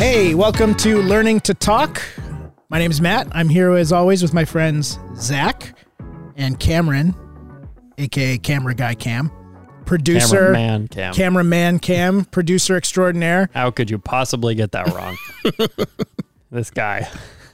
Hey, welcome to Learning to Talk. My name is Matt. I'm here as always with my friends Zach and Cameron, aka Camera Guy Cam, producer, Cameraman Cam. cameraman Cam, producer extraordinaire. How could you possibly get that wrong? this guy.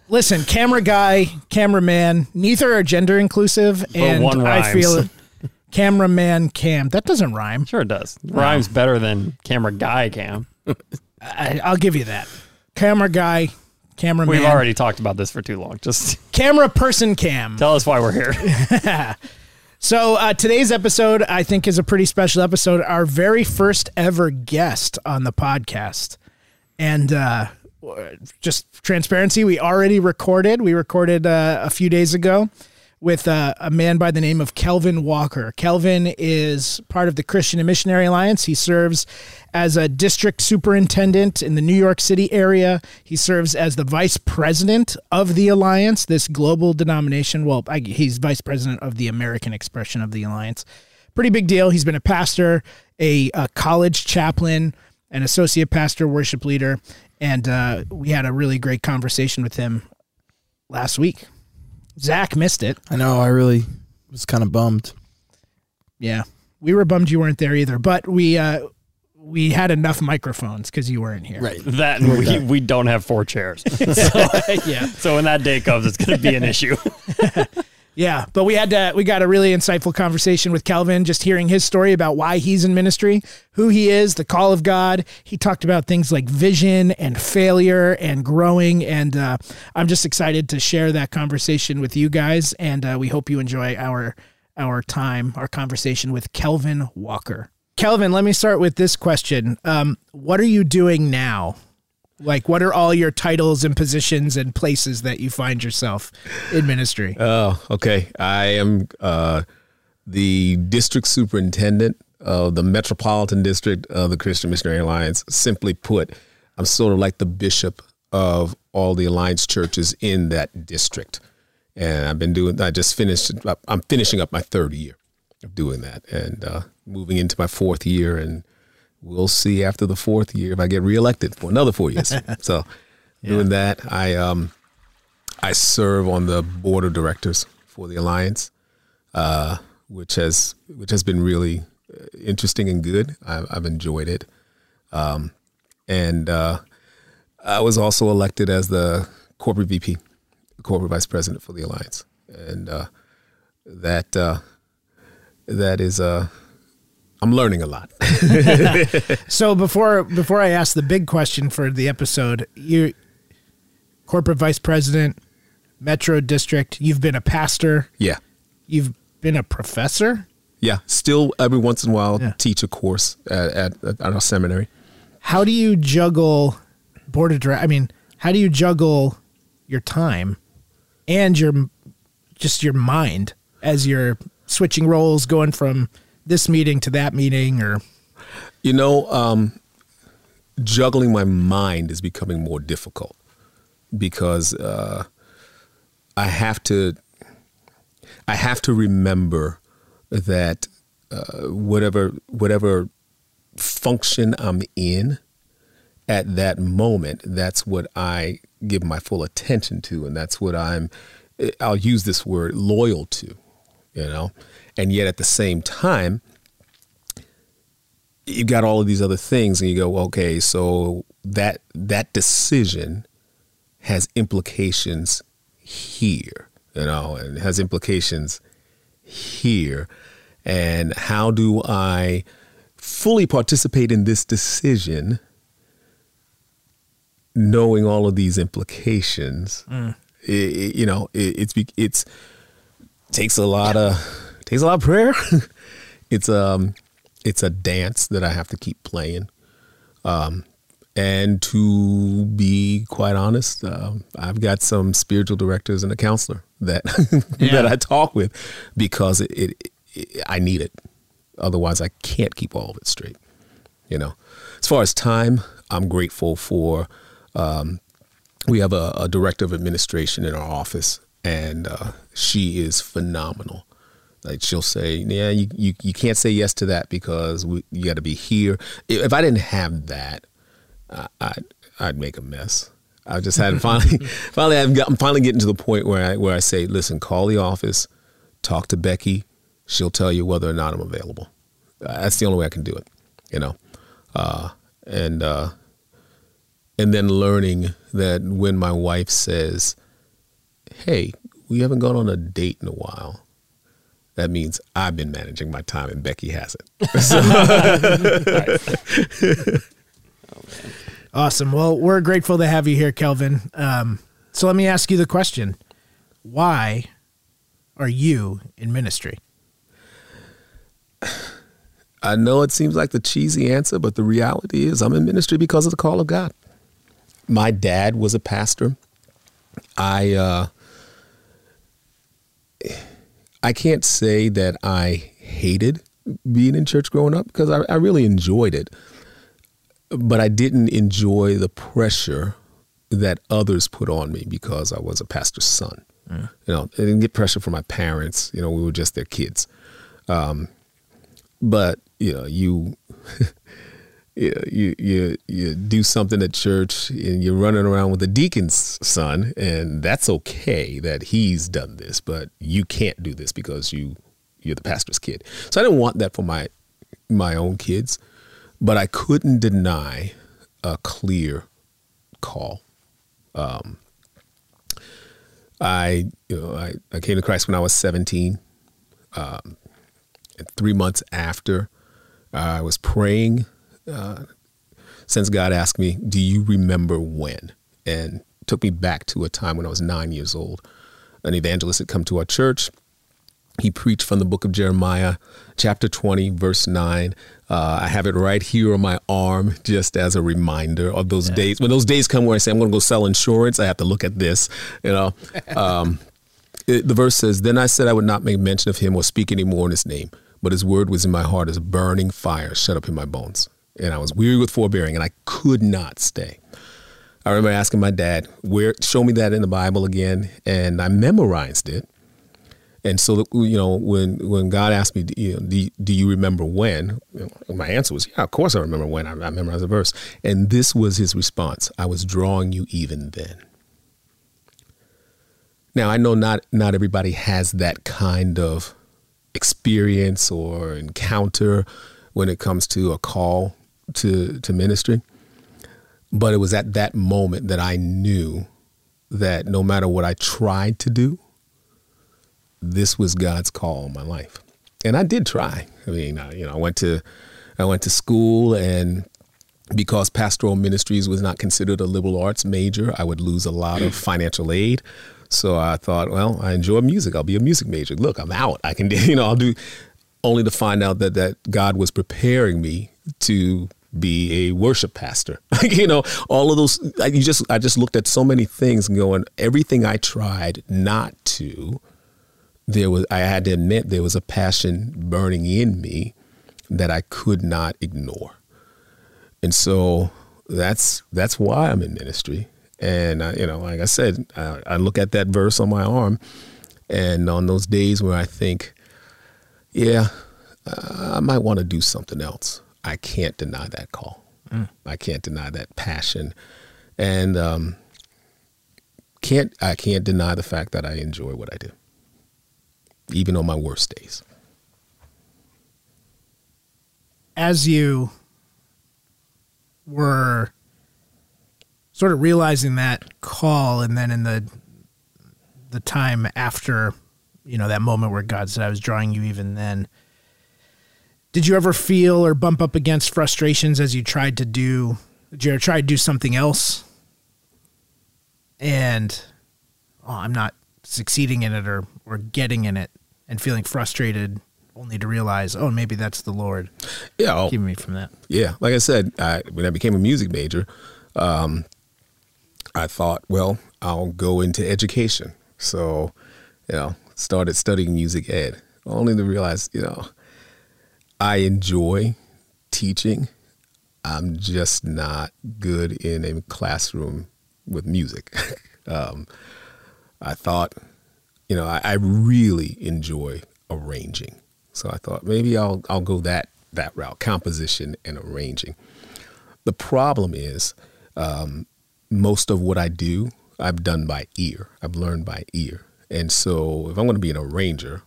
Listen, camera guy, cameraman, neither are gender inclusive, and one I rhymes. feel cameraman Cam. That doesn't rhyme. Sure it does. Rhymes better than camera guy cam. I, I'll give you that. Camera guy, cameraman. We've already talked about this for too long. Just camera person Cam. tell us why we're here. So uh, today's episode, I think, is a pretty special episode. Our very first ever guest on the podcast, and uh, just transparency, we already recorded. We recorded uh, a few days ago with uh, a man by the name of Kelvin Walker. Kelvin is part of the Christian and Missionary Alliance. He serves as a district superintendent in the New York City area. He serves as the vice president of the alliance, this global denomination. Well, I, he's vice president of the American expression of the alliance. Pretty big deal. He's been a pastor, a, a college chaplain, an associate pastor, worship leader, and uh, we had a really great conversation with him last week. Zach missed it. I know. I really was kind of bummed. Yeah, we were bummed you weren't there either, but we uh, we had enough microphones because you weren't here. Right. That and we, we don't have four chairs. So, yeah, so when that day comes, it's going to be an issue. yeah. But we had to, we got a really insightful conversation with Kelvin, just hearing his story about why he's in ministry, who he is, the call of God. He talked about things like vision and failure and growing, and uh, I'm just excited to share that conversation with you guys. And uh, we hope you enjoy our our time, our conversation with Kelvin Walker. Kelvin, let me start with this question. Um, what are you doing now? Like, what are all your titles and positions and places that you find yourself in ministry? Oh, okay. I am uh, the district superintendent of the Metropolitan District of the Christian Missionary Alliance. Simply put, I'm sort of like the bishop of all the alliance churches in that district. And I've been doing. I just finished. I'm finishing up my third year of doing that, and uh, moving into my fourth year. And we'll see after the fourth year if I get reelected for another four years. so, doing that, I um, I serve on the board of directors for the alliance, uh, which has which has been really uh, interesting and good. I, I've enjoyed it, um, and uh, I was also elected as the corporate VP, corporate vice president for the alliance, and uh, that uh, that is uh, I'm learning a lot. So before before I ask the big question for the episode, you corporate vice president, Metro District, you've been a pastor, yeah, you've been a professor. yeah. Still, every once in a while, Yeah. teach a course at, at, at our seminary. How do you juggle board of directors? I mean, how do you juggle your time and your just your mind as you're switching roles, going from this meeting to that meeting, or You know, um, juggling my mind is becoming more difficult because uh, I have to. I have to remember that uh, whatever whatever function I'm in at that moment, that's what I give my full attention to, and that's what I'm. I'll use this word loyal to, you know, and yet at the same time you've got all of these other things and you go okay so that that decision has implications here you know and has implications here. And how do i fully participate in this decision knowing all of these implications? Mm. I- I- you know it, it's it's takes a lot of takes a lot of prayer it's um it's a dance that I have to keep playing. Um, and to be quite honest, uh, I've got some spiritual directors and a counselor that that I talk with because it, it, it I need it. Otherwise, I can't keep all of it straight. You know, as far as time, I'm grateful for. Um, we have a, a director of administration in our office, and uh, she is phenomenal. Like she'll say, yeah, you, you, you can't say yes to that because we, you got to be here. If I didn't have that, I, I'd, I'd make a mess. I just had finally, finally, I've got, I'm finally getting to the point where I where I say, listen, call the office, talk to Becky. She'll tell you whether or not I'm available. Uh, that's the only way I can do it, you know. Uh, and uh, and then learning that when my wife says, "Hey, we haven't gone on a date in a while," that means I've been managing my time and Becky hasn't. Awesome. Well, we're grateful to have you here, Kelvin. Um, so let me ask you the question: Why are you in ministry? I know it seems like the cheesy answer, but the reality is I'm in ministry because of the call of God. My dad was a pastor. I uh, I can't say that I hated being in church growing up because I, I really enjoyed it, but I didn't enjoy the pressure that others put on me because I was a pastor's son. You know, I didn't get pressure from my parents. You know, we were just their kids. Um, but you know, you you, you you do something at church and you're running around with the deacon's son, and that's okay that he's done this, but you can't do this because you you're the pastor's kid. So I didn't want that for my my own kids, but I couldn't deny a clear call. Um, I you know I, I came to Christ when I was 17. Um, and three months after I was praying, uh, since God asked me, "Do you remember when?" and took me back to a time when I was nine years old. An evangelist had come to our church. He preached from the book of Jeremiah, chapter 20, verse 9. Uh, I have it right here on my arm just as a reminder of those days. When those days come where I say, I'm going to go sell insurance, I have to look at this, you know. Um, it, the verse says, Then I said I would not make mention of him or speak any more in his name, but his word was in my heart as a burning fire shut up in my bones. And I was weary with forbearing, and I could not stay. I remember asking my dad, "Where? Show me that in the Bible again." And I memorized it. And so, you know, when when God asked me, you know, do, do you remember when? My answer was, yeah, of course I remember when. I, I memorized the verse. And this was his response: I was drawing you even then. Now I know not not everybody has that kind of experience or encounter when it comes to a call to to ministry. But it was at that moment that I knew that no matter what I tried to do, this was God's call on my life. And I did try. I mean, I, you know, I went to I went to school and because pastoral ministries was not considered a liberal arts major, I would lose a lot of financial aid. So I thought, well, I enjoy music. I'll be a music major. Look, I'm out. I can, you know, I'll do only to find out that that God was preparing me to be a worship pastor. you know, all of those. I, you just, I just looked at so many things going, everything I tried not to. There was, I had to admit, there was a passion burning in me that I could not ignore, and so that's that's why I'm in ministry. And uh, you know, like I said, I, I look at that verse on my arm, and on those days where I think, yeah, I might want to do something else. I can't deny that call. Mm. I can't deny that passion, and um, can't I can't deny the fact that I enjoy what I do, even on my worst days. As you were sort of realizing that call, and then in the the time after, you know, that moment where God said, "I was drawing you," even then did you ever feel or bump up against frustrations as you tried to do did you ever try to do something else? And oh, i'm not succeeding in it or or getting in it and feeling frustrated only to realize oh maybe that's the lord yeah I'll, keeping me from that. Yeah like i said I, when i became a music major um, i thought well i'll go into education. So you know started studying music ed only to realize you know I enjoy teaching. I'm just not good in a classroom with music. um, I thought, you know, I, I, really enjoy arranging, so I thought maybe I'll I'll go that that route, composition and arranging. The problem is, um, most of what I do, I've done by ear. I've learned by ear. And so if I'm going to be an arranger,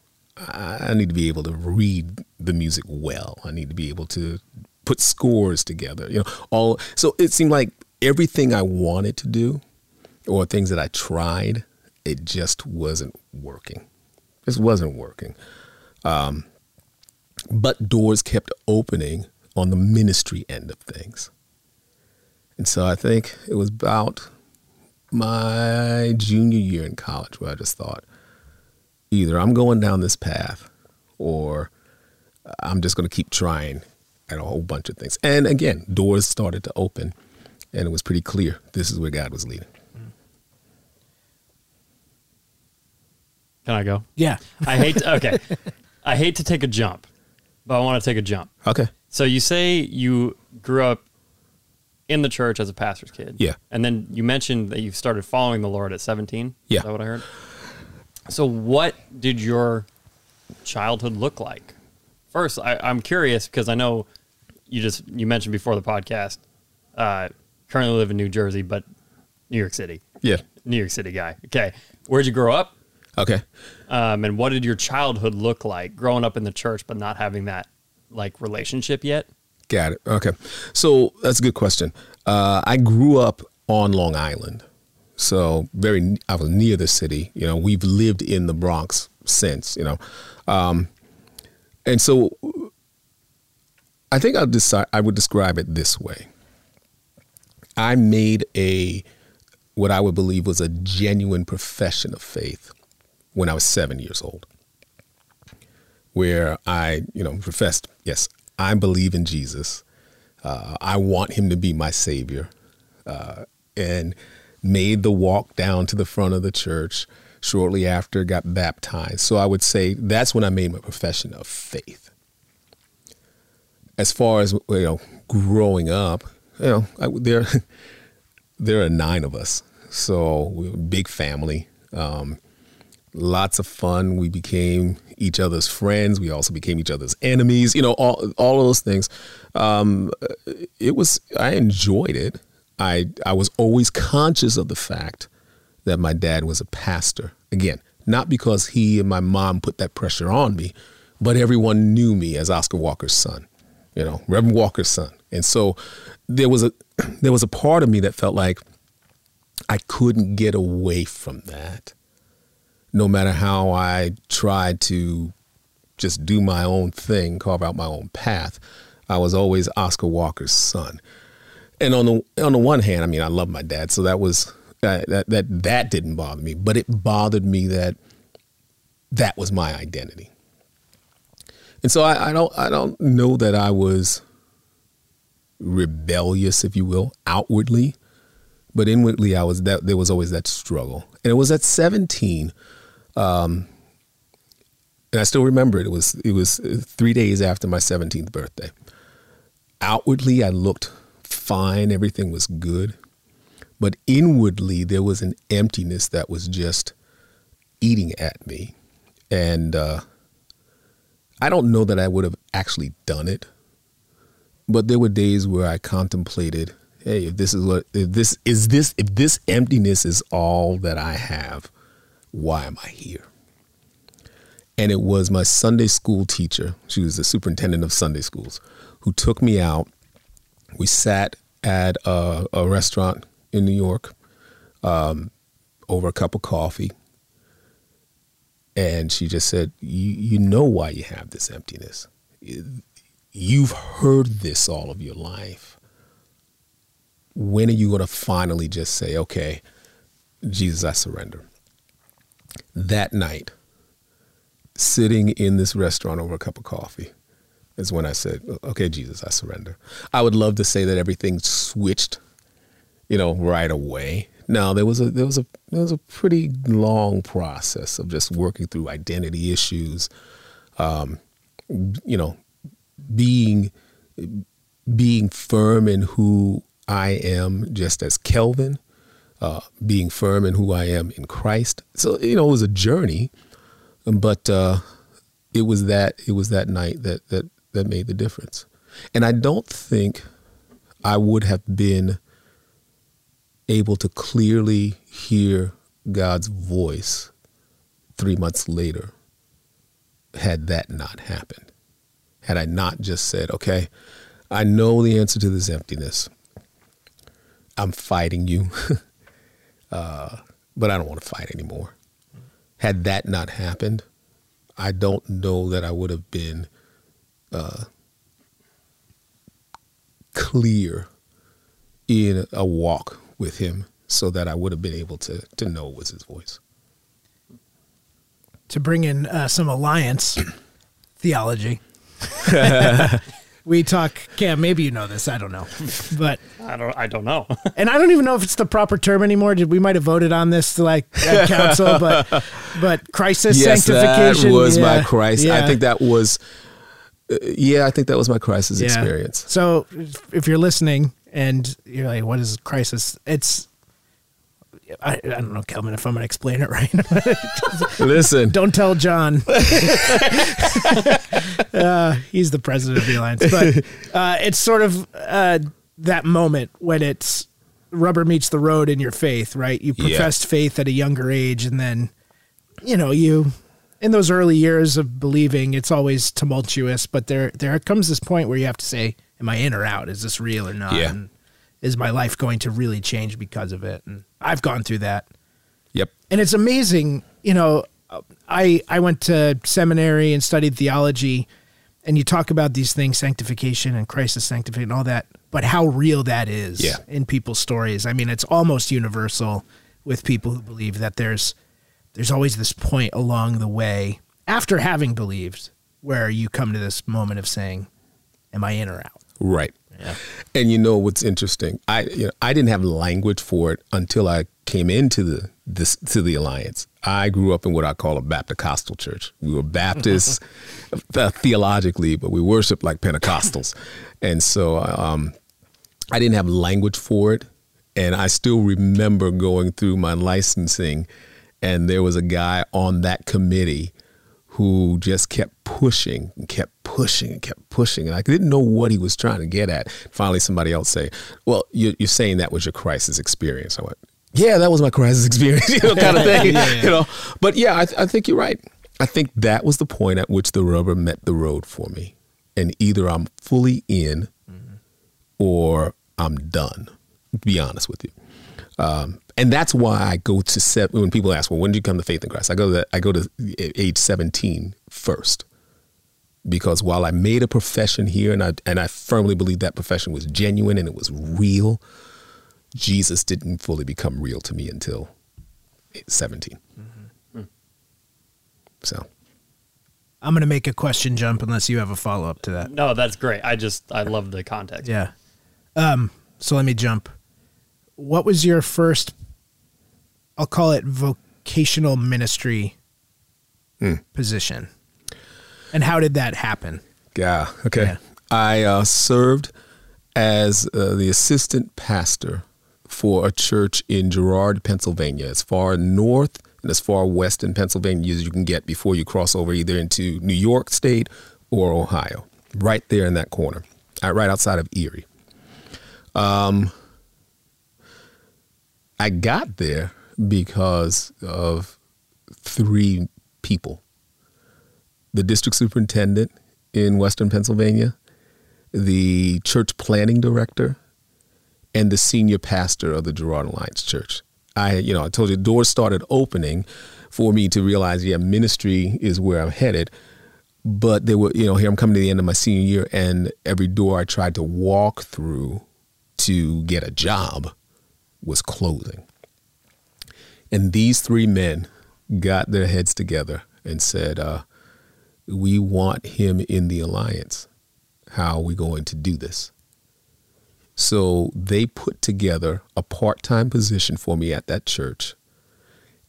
I need to be able to read the music well. I need to be able to put scores together. You know, all so it seemed like everything I wanted to do or things that I tried, it just wasn't working. Just wasn't working. Um, but doors kept opening on the ministry end of things. And so I think it was about my junior year in college where I just thought either I'm going down this path or I'm just going to keep trying at a whole bunch of things. And again, doors started to open and it was pretty clear this is where God was leading. Can I go? Yeah. I hate to, okay. I hate to take a jump, but I want to take a jump. Okay. So you say you grew up in the church as a pastor's kid. Yeah. And then you mentioned that you started following the Lord at 17. Yeah. Is that what I heard? So what did your childhood look like? First, I, I'm curious because I know you just you mentioned before the podcast, uh, currently live in New Jersey, but New York City. Yeah. New York City guy. Okay. Where'd you grow up? Okay. Um, and what did your childhood look like growing up in the church but not having that like relationship yet? Got it. Okay. So that's a good question. Uh, I grew up on Long Island. So very, I was near the city. You know, we've lived in the Bronx since, you know. Um, and so I think I'll decide, I would describe it this way. I made a, what I would believe was a genuine profession of faith when I was seven years old, where I, you know, professed, yes, I believe in Jesus. Uh, I want him to be my savior. Uh, and made the walk down to the front of the church shortly after got baptized. So I would say that's when I made my profession of faith. As far as you know, growing up, you know, I, there there are nine of us, so big family. Um, lots of fun. We became each other's friends. We also became each other's enemies. You know, all all of those things. Um, it was I enjoyed it. I I was always conscious of the fact that my dad was a pastor. Again, not because he and my mom put that pressure on me, but everyone knew me as Oscar Walker's son. You know, Reverend Walker's son. And so there was a there was a part of me that felt like I couldn't get away from that no matter how I tried to just do my own thing, carve out my own path, I was always Oscar Walker's son. And on the on the one hand, I mean, I love my dad, so that was uh, that that that didn't bother me, but it bothered me that that was my identity. And so I, I don't I don't know that I was rebellious, if you will, outwardly, but inwardly I was that there was always that struggle. And it was at 17 um, and I still remember it. It was it was three days after my 17th birthday. Outwardly, I looked fine. Everything was good, but inwardly, there was an emptiness that was just eating at me, and uh, I don't know that I would have actually done it, but there were days where I contemplated, "Hey, if this is what if this is this if this emptiness is all that I have." why am I here? And it was my Sunday school teacher, she was the superintendent of Sunday schools, who took me out. We sat at a, a restaurant in New York um, over a cup of coffee. And she just said, You know why you have this emptiness. You've heard this all of your life. When are you going to finally just say, Okay, Jesus, I surrender? that night, sitting in this restaurant over a cup of coffee, is when I said, "Okay, Jesus, I surrender." I would love to say that everything switched, you know, right away. No, there was a there was a there was a pretty long process of just working through identity issues, um, you know, being being firm in who I am, just as Kelvin, uh, being firm in who I am in Christ. So you know, it was a journey, but uh, it was that it was that night that that that made the difference. And I don't think I would have been able to clearly hear God's voice three months later had that not happened. Had I not just said, okay, I know the answer to this emptiness. I'm fighting you, uh, but I don't want to fight anymore. Had that not happened, I don't know that I would have been uh, clear in a walk with him so that I would have been able to to know it was his voice. To bring in uh, some alliance theology. we talk Cam, maybe you know this, I don't know. But I don't. I don't know. and I don't even know if it's the proper term anymore. Did we might have voted on this like council, but but crisis yes, sanctification that was yeah, my crisis. yeah. I think that was, yeah, I think that was my crisis Yeah. experience. So if you're listening and you're like, what is crisis? It's I, I don't know, Kelvin, if I'm going to explain it right. Listen, don't tell John. uh, he's the president of the alliance, but uh, it's sort of uh, that moment when it's rubber meets the road in your faith, right? You Yeah. professed faith at a younger age, and then you know you in those early years of believing, it's always tumultuous. But there there comes this point where you have to say, "Am I in or out? Is this real or not?" Yeah. And is my life going to really change because of it? And I've gone through that yep, and it's amazing you know i i went to seminary and studied theology and you talk about these things sanctification and crisis sanctification and all that but how real that is Yeah. in people's stories i mean it's almost universal with people who believe that there's there's always this point along the way after having believed where you come to this moment of saying am i in or out right. yeah. And you know what's interesting? I you know, I didn't have language for it until I came into the this to the alliance. I grew up in what I call a Bapticostal church. We were Baptists uh, theologically, but we worshiped like Pentecostals, and so um, I didn't have language for it. And I still remember going through my licensing, and there was a guy on that committee who just kept pushing and kept pushing and kept pushing. And I didn't know what he was trying to get at. Finally, somebody else say, Well, you're, you're saying that was your crisis experience. I went, Yeah, that was my crisis experience, you know, kind of thing. You know, but yeah, I, I think you're right. I think that was the point at which the rubber met the road for me. And either I'm fully in mm-hmm. or I'm done, to be honest with you. Um, and that's why I go to set when people ask, well, when did you come to faith in Christ? I go to that, I go to age 17 first. Because while I made a profession here and I and I firmly believe that profession was genuine and it was real, Jesus didn't fully become real to me until 17. So i'm going to make a question jump unless you have a follow-up to that No, that's great. I just I love the context. Yeah. Um, so let me jump. What was your first I'll call it vocational ministry position? And how did that happen? Yeah. Okay. Yeah. I uh, served as uh, the assistant pastor for a church in Girard, Pennsylvania, as far north and as far west in Pennsylvania as you can get before you cross over either into New York State or Ohio. Right there in that corner, right outside of Erie. Um, I got there because of three people the district superintendent in Western Pennsylvania, the church planting director, and the senior pastor of the Girard Alliance Church. I, you know, I told you doors started opening for me to realize, yeah, ministry is where I'm headed. But there were, you know, here I'm coming to the end of my senior year, and every door I tried to walk through to get a job was closing. And these three men got their heads together and said, uh, We want him in the alliance. How are we going to do this? So they put together a part time position for me at that church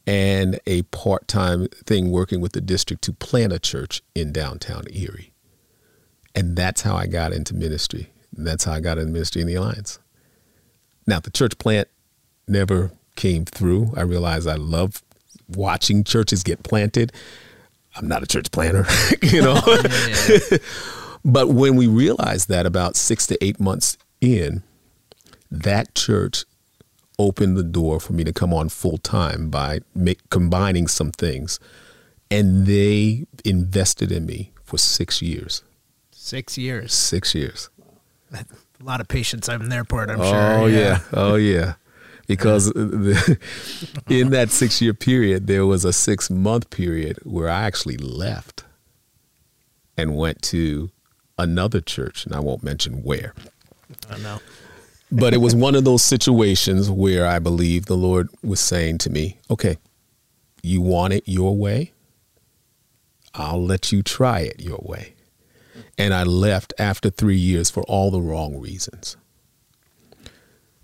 and a part time thing working with the district to plant a church in downtown Erie. And that's how I got into ministry. That's how I got into ministry in the Alliance. Now, the church plant never came through. I realized I love watching churches get planted. I'm not a church planter, you know. but when we realized that about six to eight months in, that church opened the door for me to come on full time by make, combining some things. And they invested in me for six years. Six years. Six years. A lot of patience on their part, I'm sure. oh, sure. yeah. Oh, yeah. Because the, in that six year period, there was a six month period where I actually left and went to another church, and I won't mention where. I know. but it was one of those situations where I believe the Lord was saying to me, okay, you want it your way? I'll let you try it your way. And I left after three years for all the wrong reasons.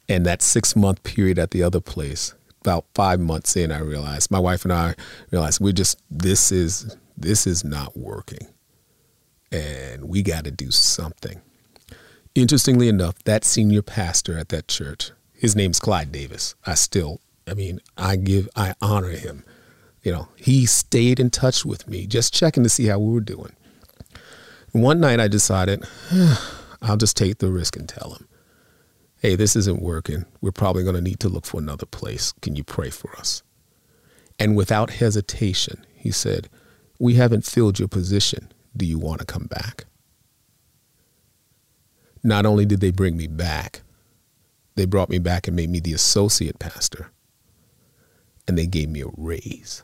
And that six month period at the other place, about five months in, I realized my wife and I realized we just this is this is not working, and we got to do something. Interestingly enough, that senior pastor at that church, his name's Clyde Davis. I still, I mean, I give, I honor him. You know, he stayed in touch with me, just checking to see how we were doing. One night I decided, I'll just take the risk and tell him, hey, this isn't working. We're probably going to need to look for another place. Can you pray for us? And without hesitation, he said, We haven't filled your position. Do you want to come back? Not only did they bring me back, they brought me back and made me the associate pastor. And they gave me a raise.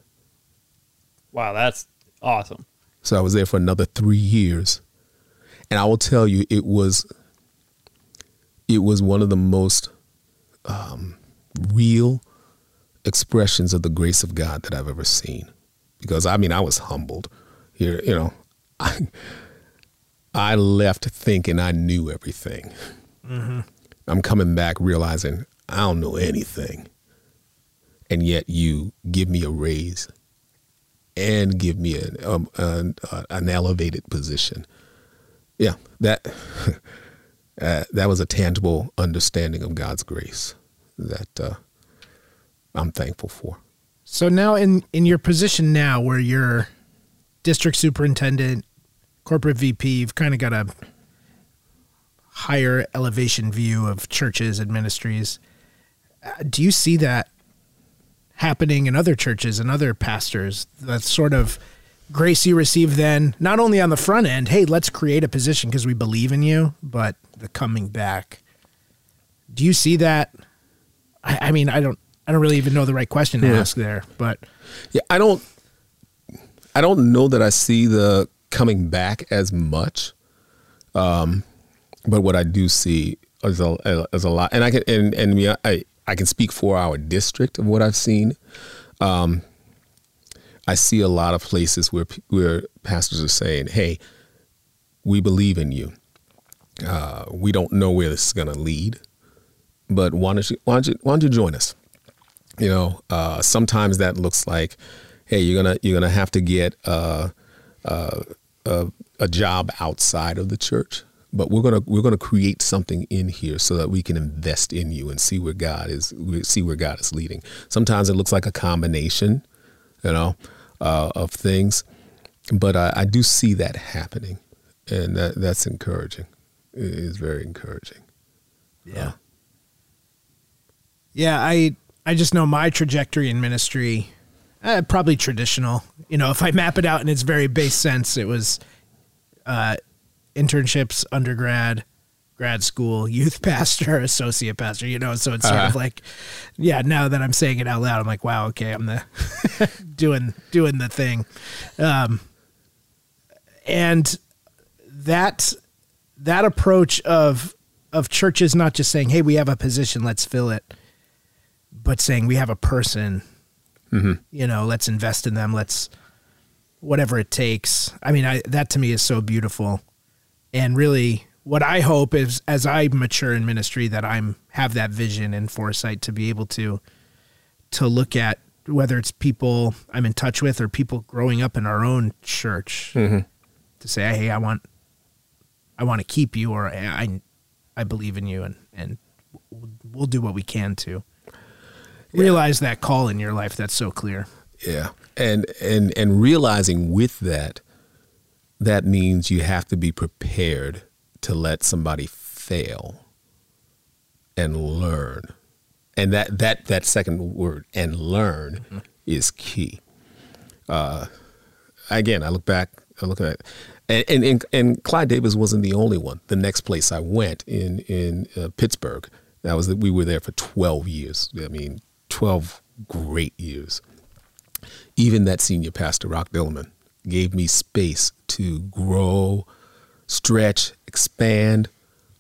Wow, that's awesome. So I was there for another three years. And I will tell you, it was it was one of the most um, real expressions of the grace of God that I've ever seen. Because I mean, I was humbled. Here, you know, I I left thinking I knew everything. Mm-hmm. I'm coming back realizing I don't know anything. And yet you give me a raise and give me an, um, an, uh, an elevated position. Yeah, that uh, that was a tangible understanding of God's grace that uh, I'm thankful for. So now in in your position now where you're district superintendent, corporate VP, you've kind of got a higher elevation view of churches and ministries. Uh, do you see that happening in other churches and other pastors? That sort of grace you receive then, not only on the front end, hey, let's create a position because we believe in you, but the coming back. Do you see that? I, I mean, I don't, I don't really even know the right question to Yeah. ask there, but Yeah, I don't I don't know that I see the coming back as much. Um, but what I do see is a, is a lot, and I can and and I I can speak for our district of what I've seen. Um, I see a lot of places where where pastors are saying, "Hey, we believe in you. Uh, we don't know where this is going to lead, but why don't you why don't you why don't you join us?" You know, uh, sometimes that looks like, "Hey, you're gonna you're gonna have to get uh, uh, a, a job outside of the church." But we're gonna we're gonna create something in here so that we can invest in you and see where God is see where God is leading. Sometimes it looks like a combination, you know, uh, of things, but I, I do see that happening, and that, that's encouraging. It is very encouraging. Yeah. Yeah, I I just know my trajectory in ministry, uh, probably traditional. You know, if I map it out in its very base sense, it was uh, internships, undergrad, grad school, youth pastor, associate pastor. You know, so it's sort of Uh-huh. like, yeah. Now that I'm saying it out loud, I'm like, wow, okay, I'm the doing doing the thing, um, and that that approach of of churches not just saying, "Hey, we have a position, let's fill it," but saying we have a person. You know, let's invest in them. Let's whatever it takes. I mean, I, that to me is so beautiful, and really, what I hope is as I mature in ministry, that I'm have that vision and foresight to be able to to look at whether it's people I'm in touch with or people growing up in our own church mm-hmm. to say, "Hey, I want I want to keep you, or eh, I, I believe in you, and and we'll do what we can to realize that call in your life. That's so clear. Yeah, and and and realizing with that, that means you have to be prepared to let somebody fail and learn. And that that that second word and learn mm-hmm. is key. Uh, again, I look back, I look at and, and, and and Clive Davis wasn't the only one. The next place I went in in uh, Pittsburgh, that was that we were there for 12 years. I mean, 12 great years. Even that senior pastor, Rock Dillman, gave me space to grow, stretch, expand,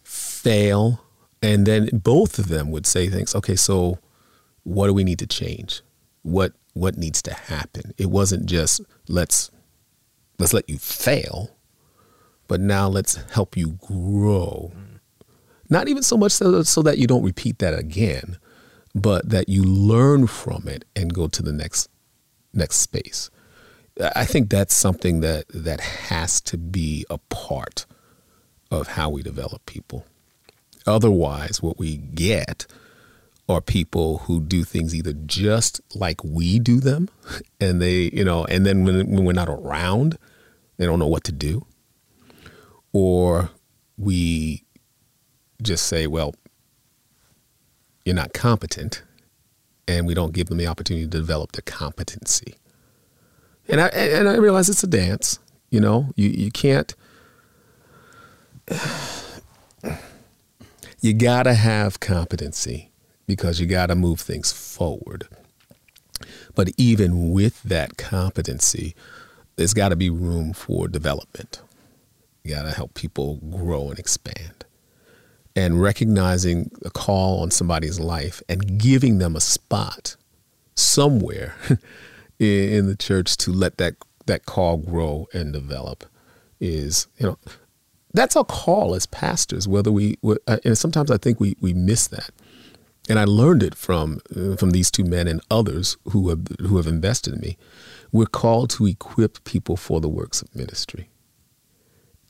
fail, and then both of them would say things. Okay, so what do we need to change? What what needs to happen? It wasn't just let's let's let you fail, but now let's help you grow. Not even so much so, so that you don't repeat that again, but that you learn from it and go to the next next space. I think that's something that that has to be a part of how we develop people. Otherwise, what we get are people who do things either just like we do them, and they, you know, and then when, when we're not around, they don't know what to do, or we just say, well, you're not competent, and we don't give them the opportunity to develop their competency. And I and I realize it's a dance. You know, you you can't. You gotta have competency because you gotta move things forward. But even with that competency, there's got to be room for development. You got to help people grow and expand. And recognizing a call on somebody's life and giving them a spot somewhere in the church to let that that call grow and develop is you know that's our call as pastors whether we uh, and sometimes i think we we miss that. And i learned it from uh, from these two men and others who have who have invested in me. We're called to equip people for the works of ministry.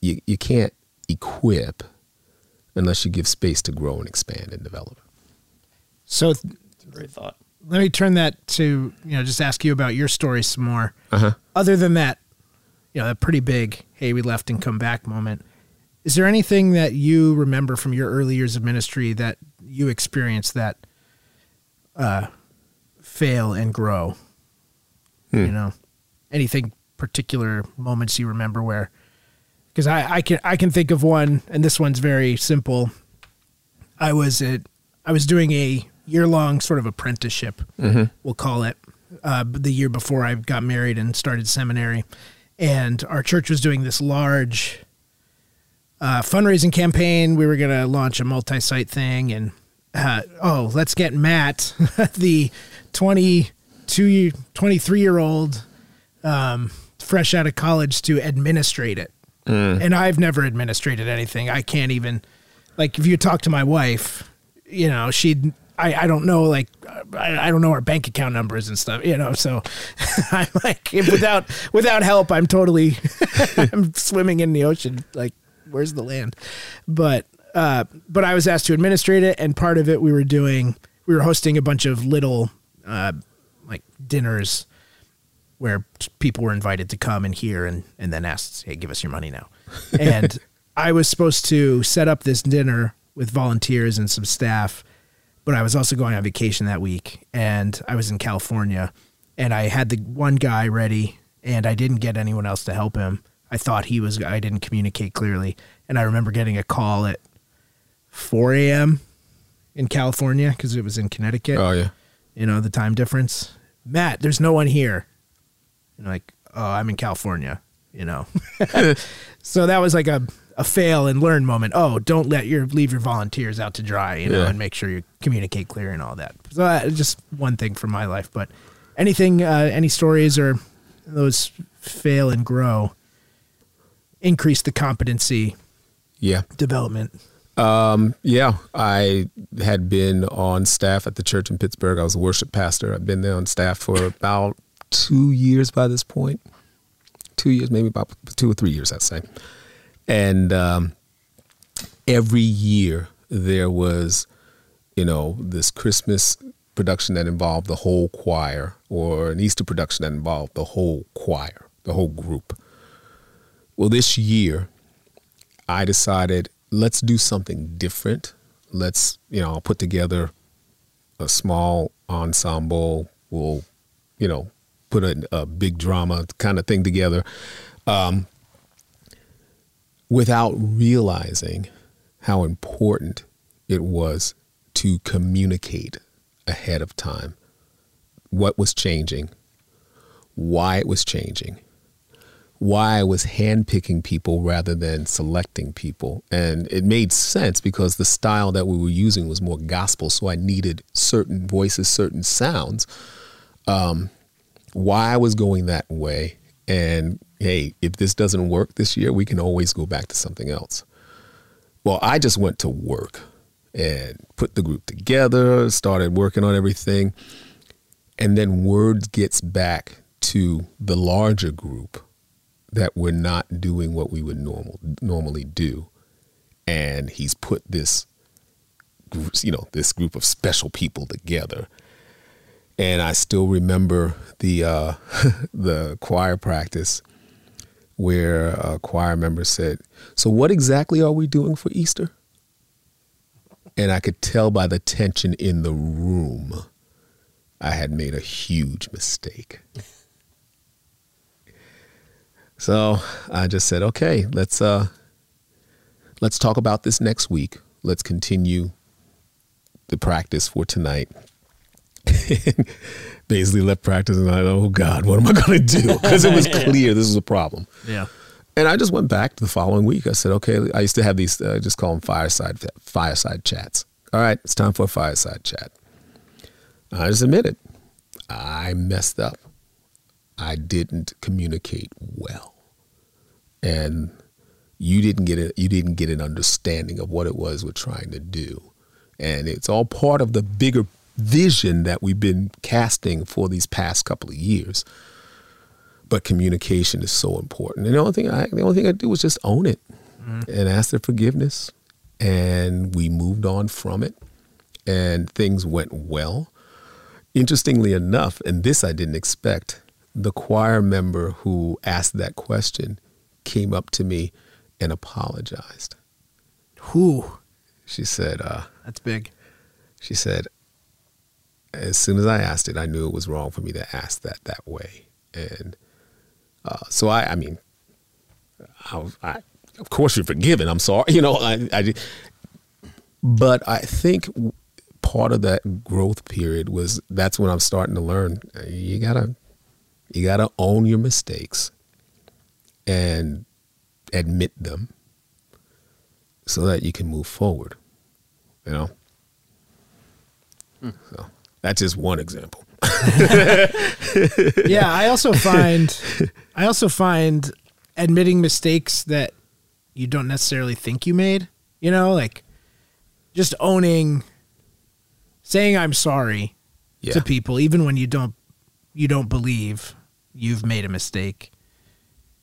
You you can't equip unless you give space to grow and expand and develop. So great thought let me turn that to you know just ask you about your story some more. Uh-huh. Other than that, you know, that pretty big "hey, we left and come back" moment. Is there anything that you remember from your early years of ministry that you experienced that uh, fail and grow? Hmm. You know, anything particular moments you remember where? Because I, I can I can think of one, and this one's very simple. I was at I was doing a year long sort of apprenticeship, mm-hmm. we'll call it, uh, the year before I got married and started seminary. And our church was doing this large uh, fundraising campaign. We were going to launch a multi site thing. And uh, oh, let's get Matt, the 22, 23 year old, um, fresh out of college, to administrate it. Mm. And I've never administrated anything. I can't even, like, if you talk to my wife, you know, she'd I, I don't know like I, I don't know our bank account numbers and stuff you know so I'm like without without help I'm totally I'm swimming in the ocean like where's the land? But uh but I was asked to administrate it and part of it we were doing we were hosting a bunch of little uh like dinners where people were invited to come and hear and and then asked hey give us your money now. And I was supposed to set up this dinner with volunteers and some staff but I was also going on vacation that week and I was in California and I had the one guy ready and I didn't get anyone else to help him. I thought he was, I didn't communicate clearly. And I remember getting a call at 4 a.m. in California because it was in Connecticut. Oh, yeah. You know, the time difference. Matt, there's no one here. And like, oh, I'm in California, you know. so that was like a a fail and learn moment. Oh, don't let your leave your volunteers out to dry, you know, yeah. and make sure you communicate clear and all that. So uh, just one thing from my life, but anything, uh, any stories or those fail and grow, increase the competency, yeah, development. Um, yeah, I had been on staff at the church in Pittsburgh. I was a worship pastor. I've been there on staff for about two years by this point. Two years, maybe about two or three years, I'd say. And um, every year there was, you know, this Christmas production that involved the whole choir, or an Easter production that involved the whole choir, the whole group. Well, this year I decided let's do something different. let's you know I'll put together a small ensemble. We'll you know put a, a big drama kind of thing together, um, without realizing how important it was to communicate ahead of time what was changing, why it was changing, why I was handpicking people rather than selecting people. And it made sense because the style that we were using was more gospel. So I needed certain voices, certain sounds. Um, why I was going that way. And hey, if this doesn't work this year, we can always go back to something else. Well, I just went to work and put the group together, started working on everything. And then word gets back to the larger group that we're not doing what we would normal normally do. And he's put this you know, this group of special people together. And I still remember the uh, the choir practice where a choir member said, "So what exactly are we doing for Easter?" And I could tell by the tension in the room, I had made a huge mistake. so I just said, "Okay, let's uh, let's talk about this next week. Let's continue the practice for tonight." Basically, left practice, and I, oh God, what am I going to do? Because it was clear this was a problem. Yeah. And I just went back the following week. I said, okay, I used to have these, uh, just call them fireside fireside chats. All right, it's time for a fireside chat. I just admitted I messed up. I didn't communicate well, and you didn't get it. You didn't get an understanding of what it was we're trying to do, and it's all part of the bigger vision that we've been casting for these past couple of years but communication is so important. And the only thing I the only thing I do was just own it mm-hmm. and ask their forgiveness, and we moved on from it, and things went well. Interestingly enough, and this I didn't expect, the choir member who asked that question came up to me and apologized. Who? She said, uh, "That's big." She said, "As soon as I asked it, I knew it was wrong for me to ask that that way." And uh, so I, I mean, I, I, of course you're forgiven. I'm sorry, you know. I, I, but I think part of that growth period was that's when I'm starting to learn. You gotta, you gotta own your mistakes, and admit them, so that you can move forward. You know. Hmm. So that's just one example. yeah, I also find I also find admitting mistakes that you don't necessarily think you made, you know, like just owning saying I'm sorry yeah. to people even when you don't you don't believe you've made a mistake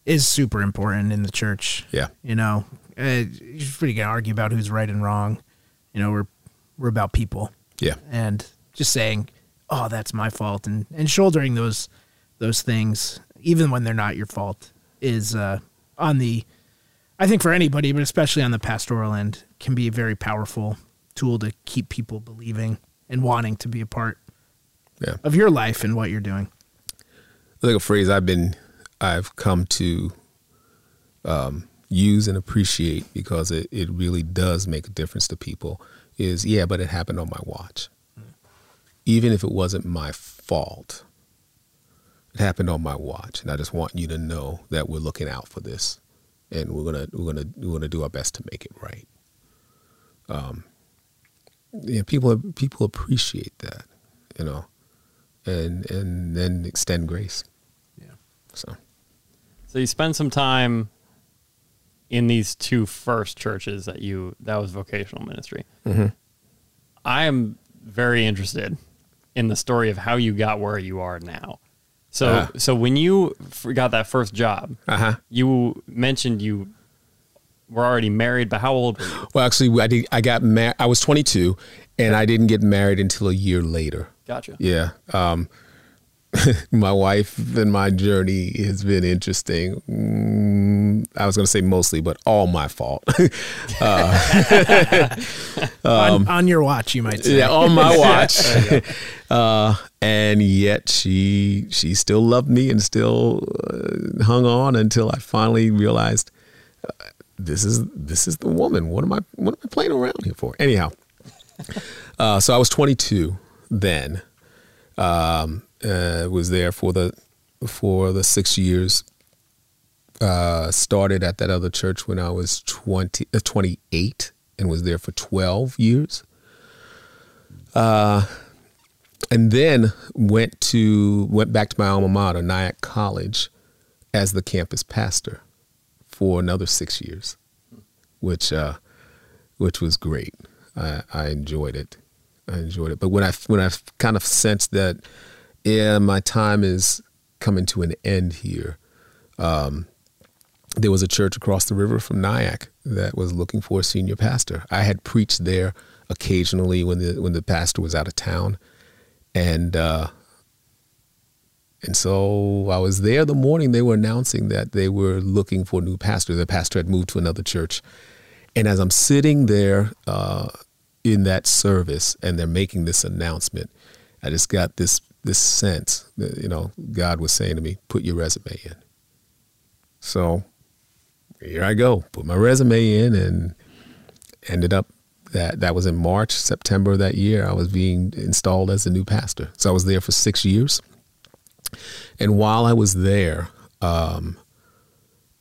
is super important in the church. Yeah. You know, uh, you're pretty gonna argue about who's right and wrong. You know, we're we're about people. Yeah. And just saying, oh, that's my fault, and and shouldering those those things, even when they're not your fault, is uh, on the, I think for anybody, but especially on the pastoral end, can be a very powerful tool to keep people believing and wanting to be a part yeah. of your life and what you're doing. I think a phrase I've been, I've come to um, use and appreciate because it, it really does make a difference to people is, yeah, but it happened on my watch even if it wasn't my fault, it happened on my watch, and I just want you to know that we're looking out for this, and we're gonna we're gonna we're gonna do our best to make it right. Um, yeah, people people appreciate that, you know, and and then extend grace. Yeah. So. So you spend some time in these two first churches that you that was vocational ministry. Mm-hmm. I am very interested in the story of how you got where you are now. So, uh, so when you got that first job, uh-huh. you mentioned you were already married, but how old were you? Well, actually, I did, I got married. I was 22, and I didn't get married until a year later. Gotcha. Yeah. Um, my wife and my journey has been interesting. Mm, I was going to say mostly, but all my fault. on, on your watch, you might say. Um, yeah, on my watch. uh, and yet she she still loved me and still uh, hung on until I finally realized uh, this is this is the woman. What am I what am I playing around here for? Anyhow, uh, so I was 22 then. Um, uh, was there for the for the six years. Uh, started at that other church when I was 20, uh, 28 and was there for 12 years. Uh, and then went to went back to my alma mater, Nyack College, as the campus pastor for another six years, which uh, which was great. I, I enjoyed it. I enjoyed it. But when I when I kind of sensed that, yeah, my time is coming to an end here. Um, there was a church across the river from Nyack that was looking for a senior pastor. I had preached there occasionally when the when the pastor was out of town, and uh, and so I was there the morning they were announcing that they were looking for a new pastor. The pastor had moved to another church, and as I'm sitting there uh, in that service, and they're making this announcement, I just got this this sense that you know God was saying to me, "Put your resume in." So here I go, put my resume in, and ended up that that was in March, September of that year. I was being installed as the new pastor. So I was there for six years, and while I was there, um,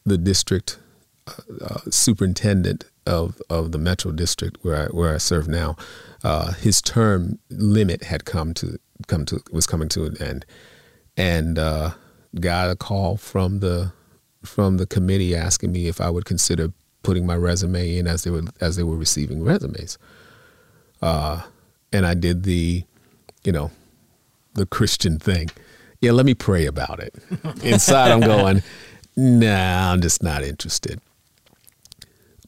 the district uh, uh, superintendent of of the Metro District where I where I serve now, uh, his term limit had come to come to was coming to an end, and uh, got a call from the from the committee asking me if I would consider putting my resume in as they were as they were receiving resumes. Uh, and I did the, you know, the Christian thing. Yeah, let me pray about it. Inside, I'm going, nah, I'm just not interested.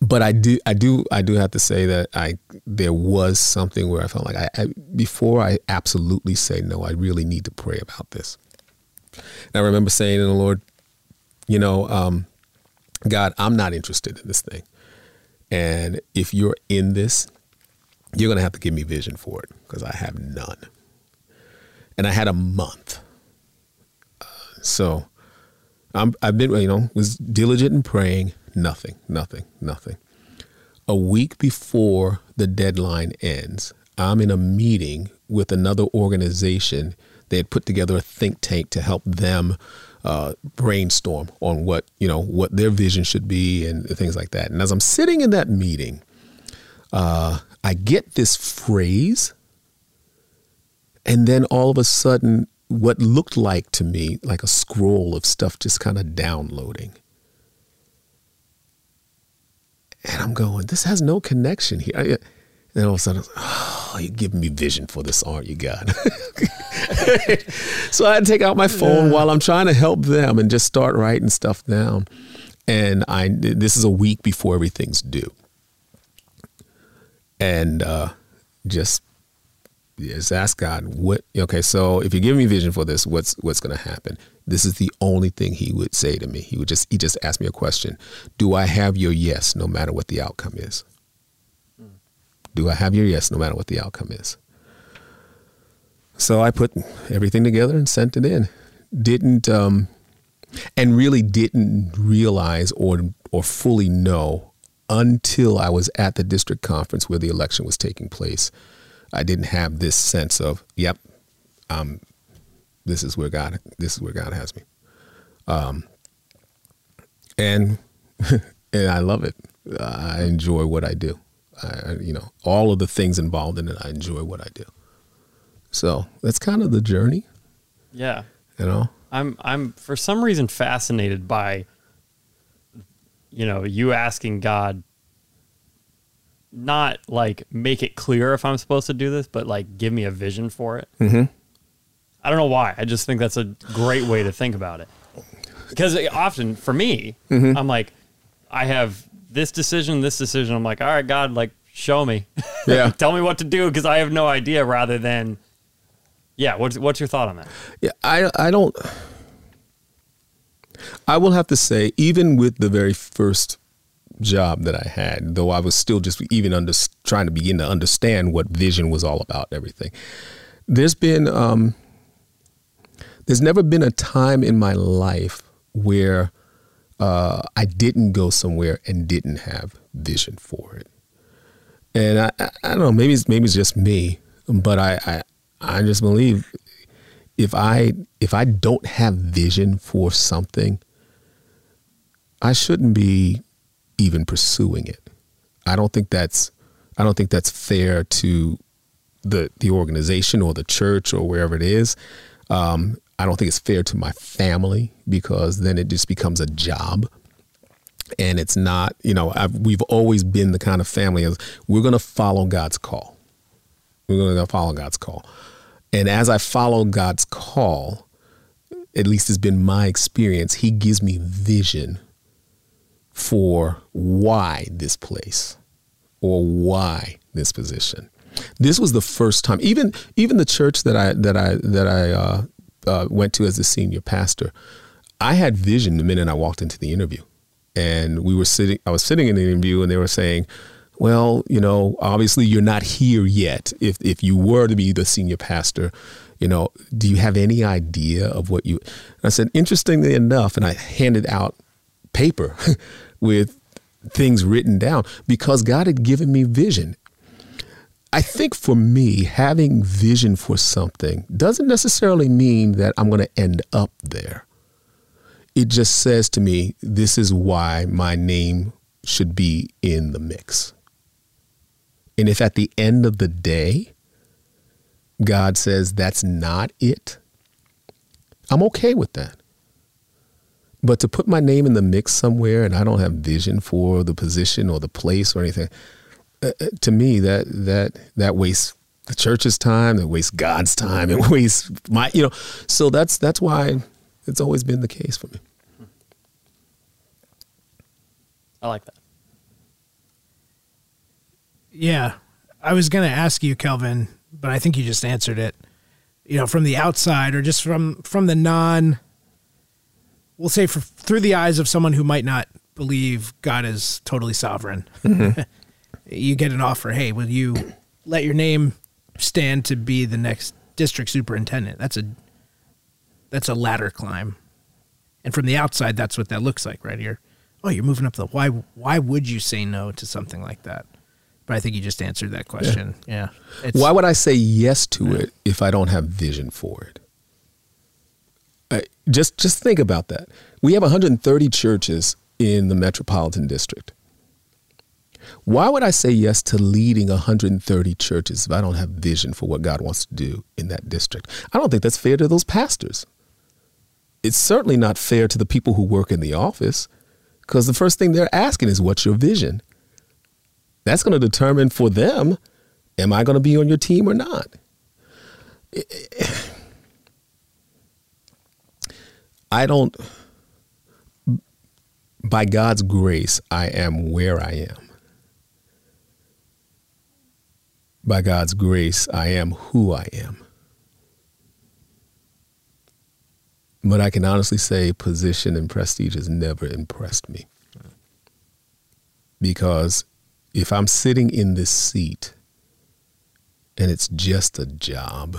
But I do, I do, I do have to say that I there was something where I felt like I, I before I absolutely say no, I really need to pray about this. And I remember saying to the Lord, you know, um, God, I'm not interested in this thing. And if you're in this, you're going to have to give me vision for it because I have none. And I had a month. Uh, so I'm, I've been, you know, was diligent in praying, nothing, nothing, nothing. A week before the deadline ends, I'm in a meeting with another organization. They had put together a think tank to help them uh, brainstorm on what you know what their vision should be and things like that. And as I'm sitting in that meeting, uh, I get this phrase, and then all of a sudden, what looked like to me like a scroll of stuff just kind of downloading. And I'm going, this has no connection here. And all of a sudden, oh, you're giving me vision for this, aren't you, God? so I had to take out my phone while I'm trying to help them and just start writing stuff down. And I this is a week before everything's due, and uh, just just ask God what. Okay, so if you give me vision for this, what's what's going to happen? This is the only thing He would say to me. He would just he just ask me a question: Do I have your yes, no matter what the outcome is? Do I have your yes, no matter what the outcome is? So I put everything together and sent it in. Didn't um, and really didn't realize or or fully know until I was at the district conference where the election was taking place. I didn't have this sense of, yep, um, this is where God this is where God has me. Um, and and I love it. I enjoy what I do. I, you know, all of the things involved in it, I enjoy what I do. So that's kind of the journey, Yeah. you know. I'm I'm for some reason fascinated by you know, you asking God not like make it clear if I'm supposed to do this, but like give me a vision for it. Mm-hmm. I don't know why. I just think that's a great way to think about it. Because often for me, I'm like, I have this decision, this decision. I'm like, all right, God, like show me, Yeah. tell me what to do because I have no idea. Rather than, Yeah. What's what's your thought on that? Yeah, I I don't. I will have to say, even with the very first job that I had, though I was still just even under, trying to begin to understand what vision was all about, and everything. There's been, um, there's never been a time in my life where uh, I didn't go somewhere and didn't have vision for it. And I, I, I don't know, maybe it's maybe it's just me, but I, I I just believe if I if I don't have vision for something, I shouldn't be even pursuing it. I don't think that's I don't think that's fair to the the organization or the church or wherever it is. Um, I don't think it's fair to my family because then it just becomes a job. And it's not, you know, I've, we've always been the kind of family as we're going to follow God's call. We're going to follow God's call. And as I follow God's call, at least it's been my experience, He gives me vision for why this place or why this position. This was the first time, even even the church that I that I that I uh, uh, went to as a senior pastor, I had vision the minute I walked into the interview, and we were sitting. I was sitting in the interview, and they were saying, well, you know, obviously you're not here yet. If if you were to be the senior pastor, you know, do you have any idea of what you? And I said, interestingly enough, and I handed out paper with things written down because God had given me vision. I think for me, having vision for something doesn't necessarily mean that I'm going to end up there. It just says to me, this is why my name should be in the mix. And if at the end of the day, God says that's not it, I'm okay with that. But to put my name in the mix somewhere and I don't have vision for the position or the place or anything, uh, uh to me that that that wastes the church's time, that wastes God's time, it wastes my you know. So that's that's why it's always been the case for me. I like that. Yeah. I was going to ask you, Kelvin, but I think you just answered it. You know, from the outside or just from from the non we'll say for, through the eyes of someone who might not believe God is totally sovereign. Mm-hmm. you get an offer, "Hey, will you let your name stand to be the next district superintendent?" That's a that's a ladder climb. And from the outside, that's what that looks like right here. Oh, you're moving up the why why would you say no to something like that? But I think you just answered that question. Yeah. yeah. Why would I say yes to yeah. it if I don't have vision for it? Uh, just just think about that. We have 130 churches in the metropolitan district. Why would I say yes to leading 130 churches if I don't have vision for what God wants to do in that district? I don't think that's fair to those pastors. It's certainly not fair to the people who work in the office because the first thing they're asking is, What's your vision? That's going to determine for them, am I going to be on your team or not? I don't, by God's grace, I am where I am. By God's grace, I am who I am. But I can honestly say position and prestige has never impressed me. Because if I'm sitting in this seat and it's just a job,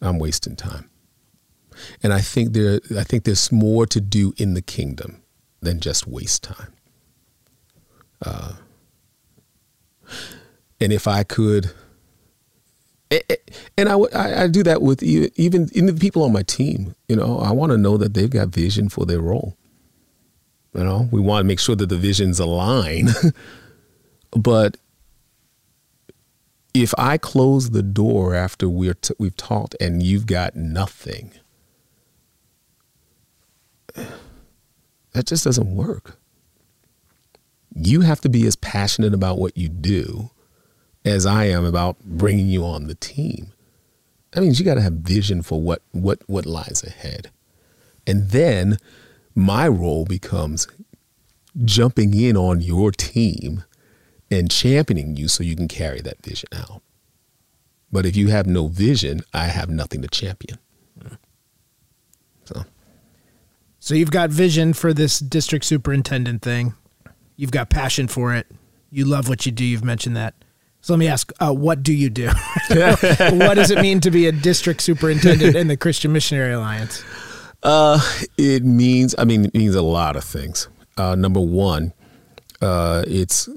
I'm wasting time. And I think there I think there's more to do in the kingdom than just waste time. Uh, and if I could and I, I, I do that with even even the people on my team. You know, I want to know that they've got vision for their role. You know, we want to make sure that the visions align. but if I close the door after we're t- we've talked and you've got nothing, that just doesn't work. You have to be as passionate about what you do as I am about bringing you on the team. That means you got to have vision for what what what lies ahead, and then my role becomes jumping in on your team and championing you so you can carry that vision out. But if you have no vision, I have nothing to champion. So So you've got vision for this district superintendent thing. You've got passion for it. You love what you do. You've mentioned that. So let me ask, uh, what do you do? what does it mean to be a district superintendent in the Christian Missionary Alliance? Uh, it means, I mean, it means a lot of things. Uh, number one, uh, it's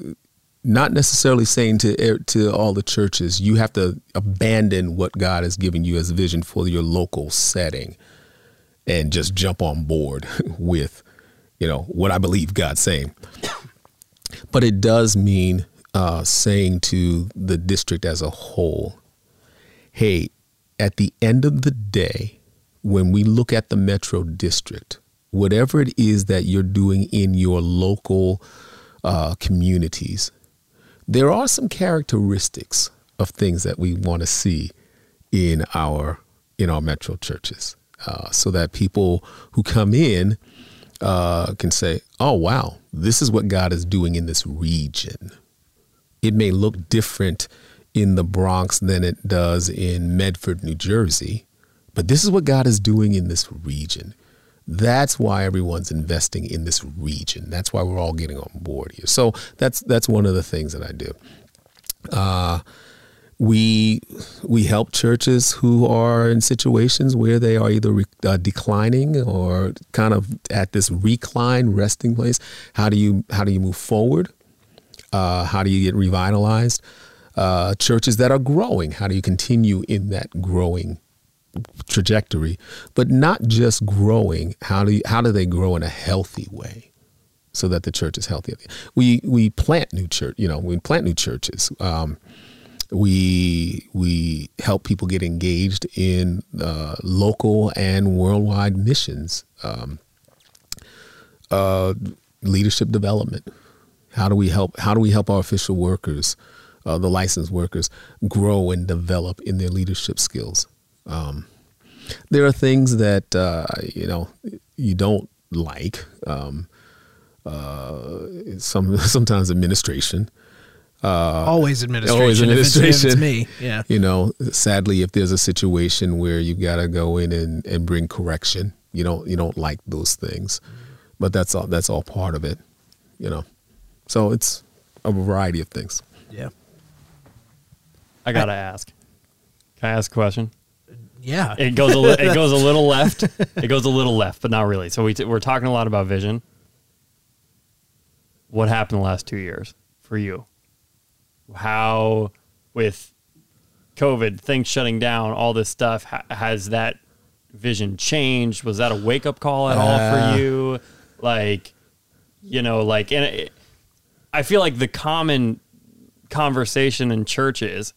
not necessarily saying to to all the churches you have to abandon what God has given you as a vision for your local setting and just jump on board with, you know, what I believe God's saying. But it does mean uh, saying to the district as a whole, hey, at the end of the day, when we look at the metro district, whatever it is that you're doing in your local uh, communities, there are some characteristics of things that we want to see in our in our metro churches, uh, so that people who come in uh, can say, "Oh, wow, this is what God is doing in this region." It may look different in the Bronx than it does in Medford, New Jersey, but this is what God is doing in this region. That's why everyone's investing in this region. That's why we're all getting on board here. So that's that's one of the things that I do. Uh, we we help churches who are in situations where they are either re, uh, declining or kind of at this recline resting place. How do you how do you move forward? Uh, how do you get revitalized? Uh, churches that are growing. How do you continue in that growing trajectory, but not just growing. How do you, how do they grow in a healthy way, so that the church is healthy? We we plant new church. You know, we plant new churches. Um, we we help people get engaged in uh, local and worldwide missions. Um, uh, leadership development. How do we help? How do we help our official workers, uh, the licensed workers, grow and develop in their leadership skills? Um, there are things that uh, you know you don't like. Um, uh, some sometimes administration. Uh, always administration. Always administration. If it's, if it's me, yeah. You know, sadly, if there's a situation where you've got to go in and, and bring correction, you don't you don't like those things, but that's all that's all part of it. You know, so it's a variety of things. Yeah. I gotta I, ask. Can I ask a question? Yeah. It goes a li- it goes a little left. It goes a little left, but not really. So we t- we're talking a lot about vision. What happened the last two years for you? How, with COVID, things shutting down, all this stuff, ha- has that vision changed? Was that a wake up call at uh, all for uh. you? Like, you know, like, and it, I feel like the common conversation in churches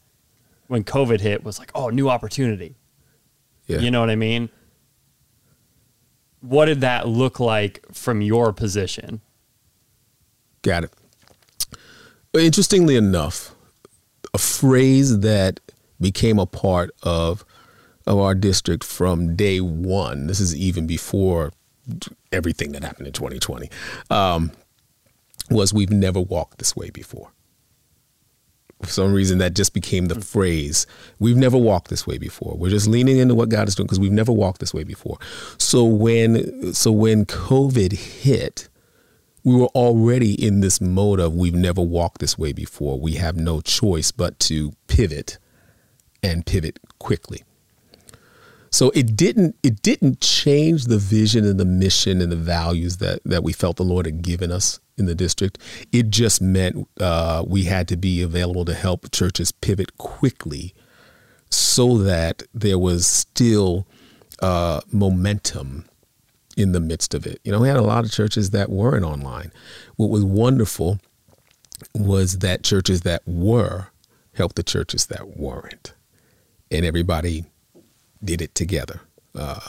when COVID hit was like, oh, new opportunity yeah. You know what I mean? What did that look like from your position? Got it. Interestingly enough, a phrase that became a part of of our district from day one. This is even before everything that happened in 2020. Um, was we've never walked this way before for some reason that just became the hmm. phrase. We've never walked this way before. We're just leaning into what God is doing because we've never walked this way before. So when so when COVID hit, we were already in this mode of we've never walked this way before. We have no choice but to pivot and pivot quickly. So it didn't it didn't change the vision and the mission and the values that that we felt the Lord had given us in the district. It just meant uh, we had to be available to help churches pivot quickly so that there was still uh, momentum in the midst of it. You know, we had a lot of churches that weren't online. What was wonderful was that churches that were helped the churches that weren't. And everybody did it together. Uh,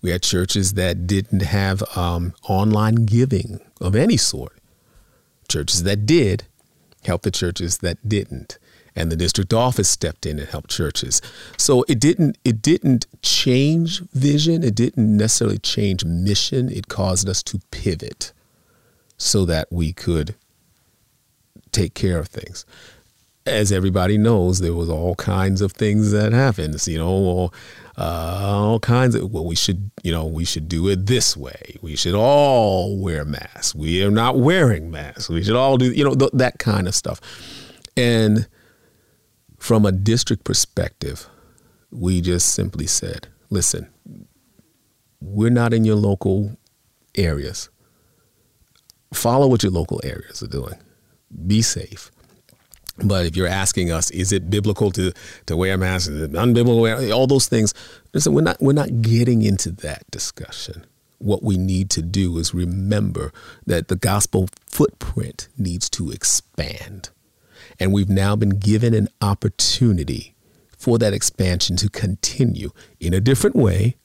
we had churches that didn't have um, online giving of any sort. Churches that did helped the churches that didn't. And the district office stepped in and helped churches. So it didn't it didn't change vision. It didn't necessarily change mission. It caused us to pivot so that we could take care of things as everybody knows, there was all kinds of things that happened. You know, all, uh, all kinds of. Well, we should, you know, we should do it this way. We should all wear masks. We are not wearing masks. We should all do, you know, th- that kind of stuff. And from a district perspective, we just simply said, listen, we're not in your local areas. Follow what your local areas are doing. Be safe. But if you're asking us, is it biblical to, to wear masks? Is it unbiblical? All those things. Listen, we're not we're not getting into that discussion. What we need to do is remember that the gospel footprint needs to expand. And we've now been given an opportunity for that expansion to continue in a different way.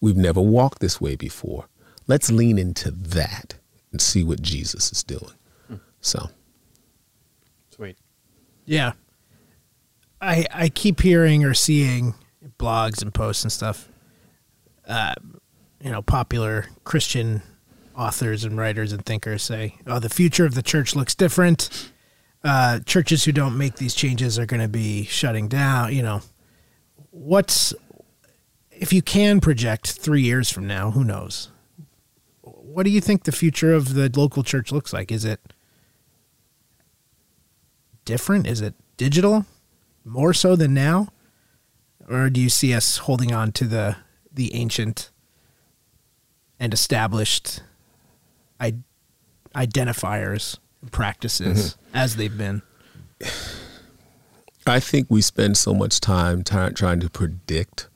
We've never walked this way before. Let's lean into that and see what Jesus is doing. So. Yeah. I I keep hearing or seeing blogs and posts and stuff. Uh, you know, popular Christian authors and writers and thinkers say, "Oh, the future of the church looks different. Uh, churches who don't make these changes are going to be shutting down." You know, what's if you can project three years from now? Who knows? What do you think the future of the local church looks like? Is it different? Is it digital more so than now? Or do you see us holding on to the the ancient and established I- identifiers and practices mm-hmm. as they've been? I think we spend so much time ty- trying to predict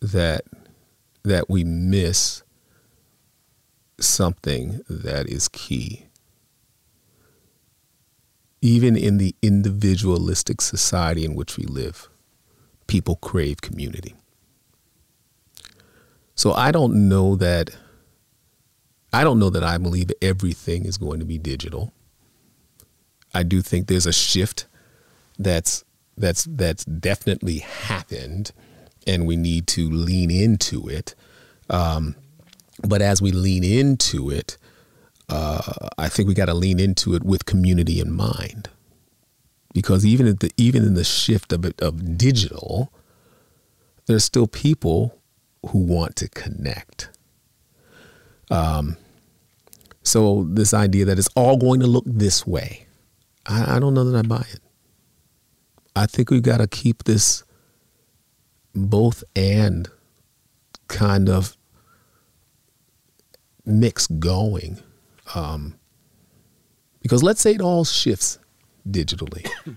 that that we miss something that is key. Even in the individualistic society in which we live, people crave community. So I don't know that I don't know that I believe everything is going to be digital. I do think there's a shift that's that's that's definitely happened, and we need to lean into it. Um, but as we lean into it, uh, I think we got to lean into it with community in mind, because even at the even in the shift of of digital, there's still people who want to connect. Um, so this idea that it's all going to look this way, I, I don't know that I buy it. I think we've got to keep this both and kind of mix going. Um, because let's say it all shifts digitally.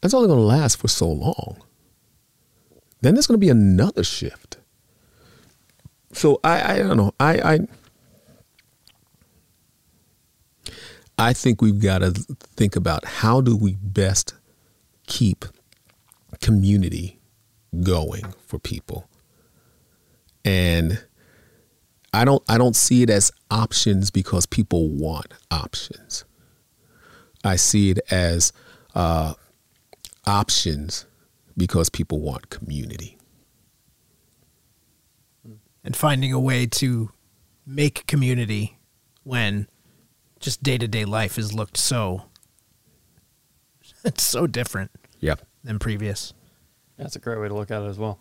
That's only going to last for so long. Then there's going to be another shift. So I, I don't know. I, I I think we've got to think about how do we best keep community going for people. And I don't I don't see it as options because people want options. I see it as uh, options because people want community. And finding a way to make community when just day to day life has looked so it's so different Yep. than previous. That's a great way to look at it as well.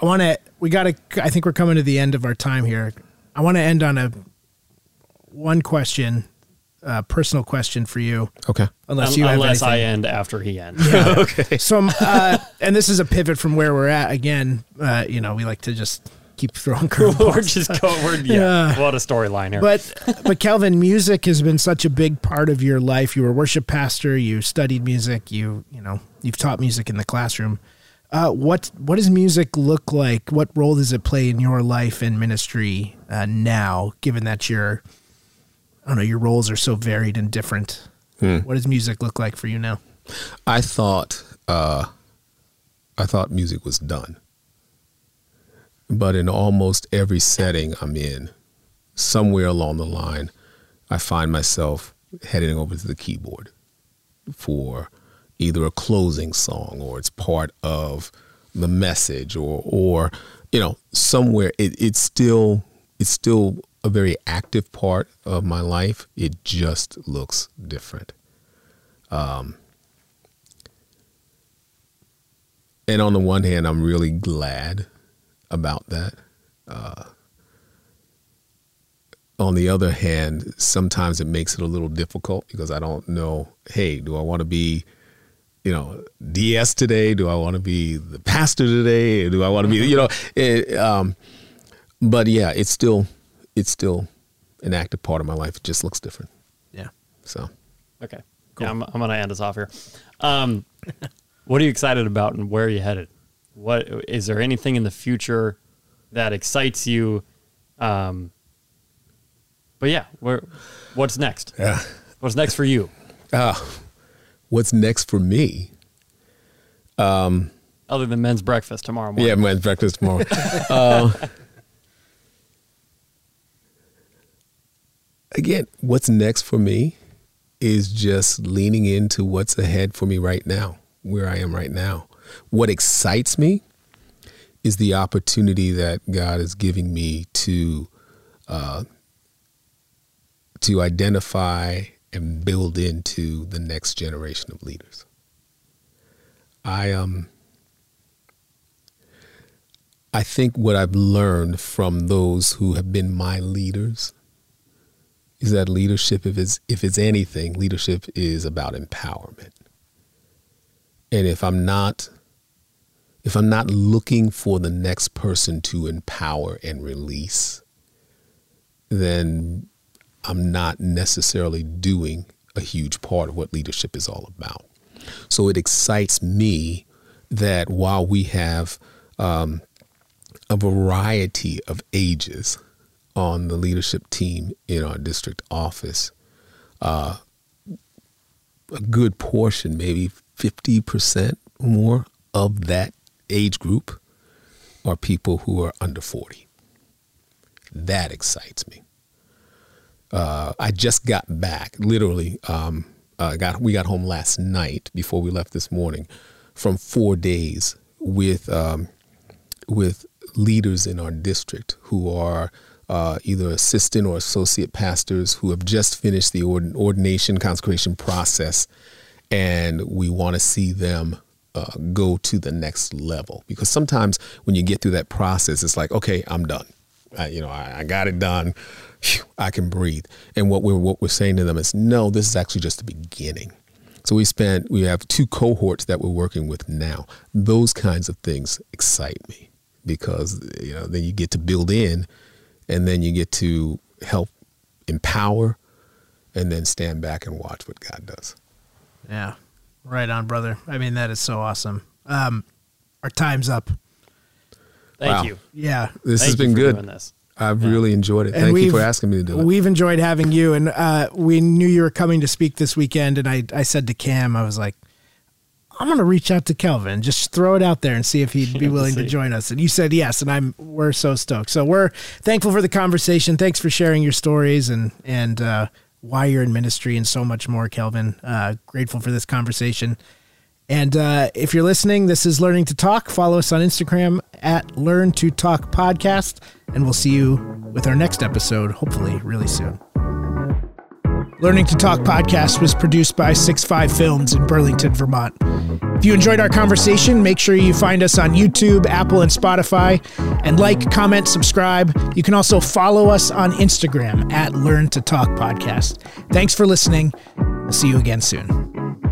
I want to. We got to. I think we're coming to the end of our time here. I want to end on a one question, uh, personal question for you. Okay. Unless Un- you have unless I end after he ends. okay. So, uh, and this is a pivot from where we're at. Again, uh, you know, we like to just keep throwing we're curveballs. just go. We're, yeah, What a storyline here. But but Kelvin, music has been such a big part of your life. You were a worship pastor. You studied music. You you know you've taught music in the classroom. Uh, what what does music look like? What role does it play in your life and ministry uh, now? Given that your I don't know your roles are so varied and different. What does music look like for you now? I thought uh, I thought music was done, but in almost every setting I'm in, somewhere along the line, I find myself heading over to the keyboard for either a closing song or it's part of the message or or you know somewhere it, it's still it's still a very active part of my life. It just looks different. Um, and on the one hand, I'm really glad about that. Uh, on the other hand, sometimes it makes it a little difficult because I don't know. Hey, do I want to be, you know, DS today? Do I want to be the pastor today? Do I want to be, you know? It, um, but yeah, it's still, it's still an active part of my life. It just looks different. Yeah. So. Okay. Yeah, I'm, I'm going to end us off here. Um, what are you excited about and where are you headed? What is there anything in the future that excites you? Um, but yeah, where, what's next? Yeah. What's next for you? Uh, what's next for me? Other than men's breakfast tomorrow morning. Yeah, men's breakfast tomorrow. uh, again, what's next for me is just leaning into what's ahead for me right now, where I am right now. What excites me is the opportunity that God is giving me to uh, to identify and build into the next generation of leaders. I um I think what I've learned from those who have been my leaders is that leadership, if it's if it's anything, leadership is about empowerment. And if I'm not if I'm not looking for the next person to empower and release, then I'm not necessarily doing a huge part of what leadership is all about. So it excites me that while we have um, a variety of ages on the leadership team in our district office, uh, a good portion, maybe 50% more of that age group are people who are under 40. That excites me. Uh, I just got back, literally, um, uh, got we got home last night before we left this morning from four days with um, with leaders in our district who are uh, either assistant or associate pastors who have just finished the ord- ordination consecration process, and we want to see them uh, go to the next level. Because sometimes when you get through that process, it's like, okay, I'm done. I, you know, I, I got it done. I can breathe. And what we're what we're saying to them is, no, this is actually just the beginning. So we spent we have two cohorts that we're working with now. Those kinds of things excite me because you know then you get to build in, and then you get to help empower, and then stand back and watch what God does. Yeah. Right on, brother. I mean, that is so awesome. Um, our time's up. Thank Wow. you. Yeah. This Thank has you been for good. doing this. I've really enjoyed it. And Thank you for asking me to do it. We've enjoyed having you, and uh, we knew you were coming to speak this weekend. And I, I said to Cam, I was like, I'm going to reach out to Kelvin, just throw it out there and see if he'd be willing to join us. And you said yes, and I'm we're so stoked. So we're thankful for the conversation. Thanks for sharing your stories and and uh, why you're in ministry and so much more, Kelvin. Uh, grateful for this conversation. And uh, if you're listening, this is Learning to Talk. Follow us on Instagram at Learn to Talk Podcast, and we'll see you with our next episode, hopefully, really soon. Learning to Talk podcast was produced by Six Five Films in Burlington, Vermont. If you enjoyed our conversation, make sure you find us on YouTube, Apple, and Spotify, and like, comment, subscribe. You can also follow us on Instagram at Learn to Talk Podcast. Thanks for listening. We'll see you again soon.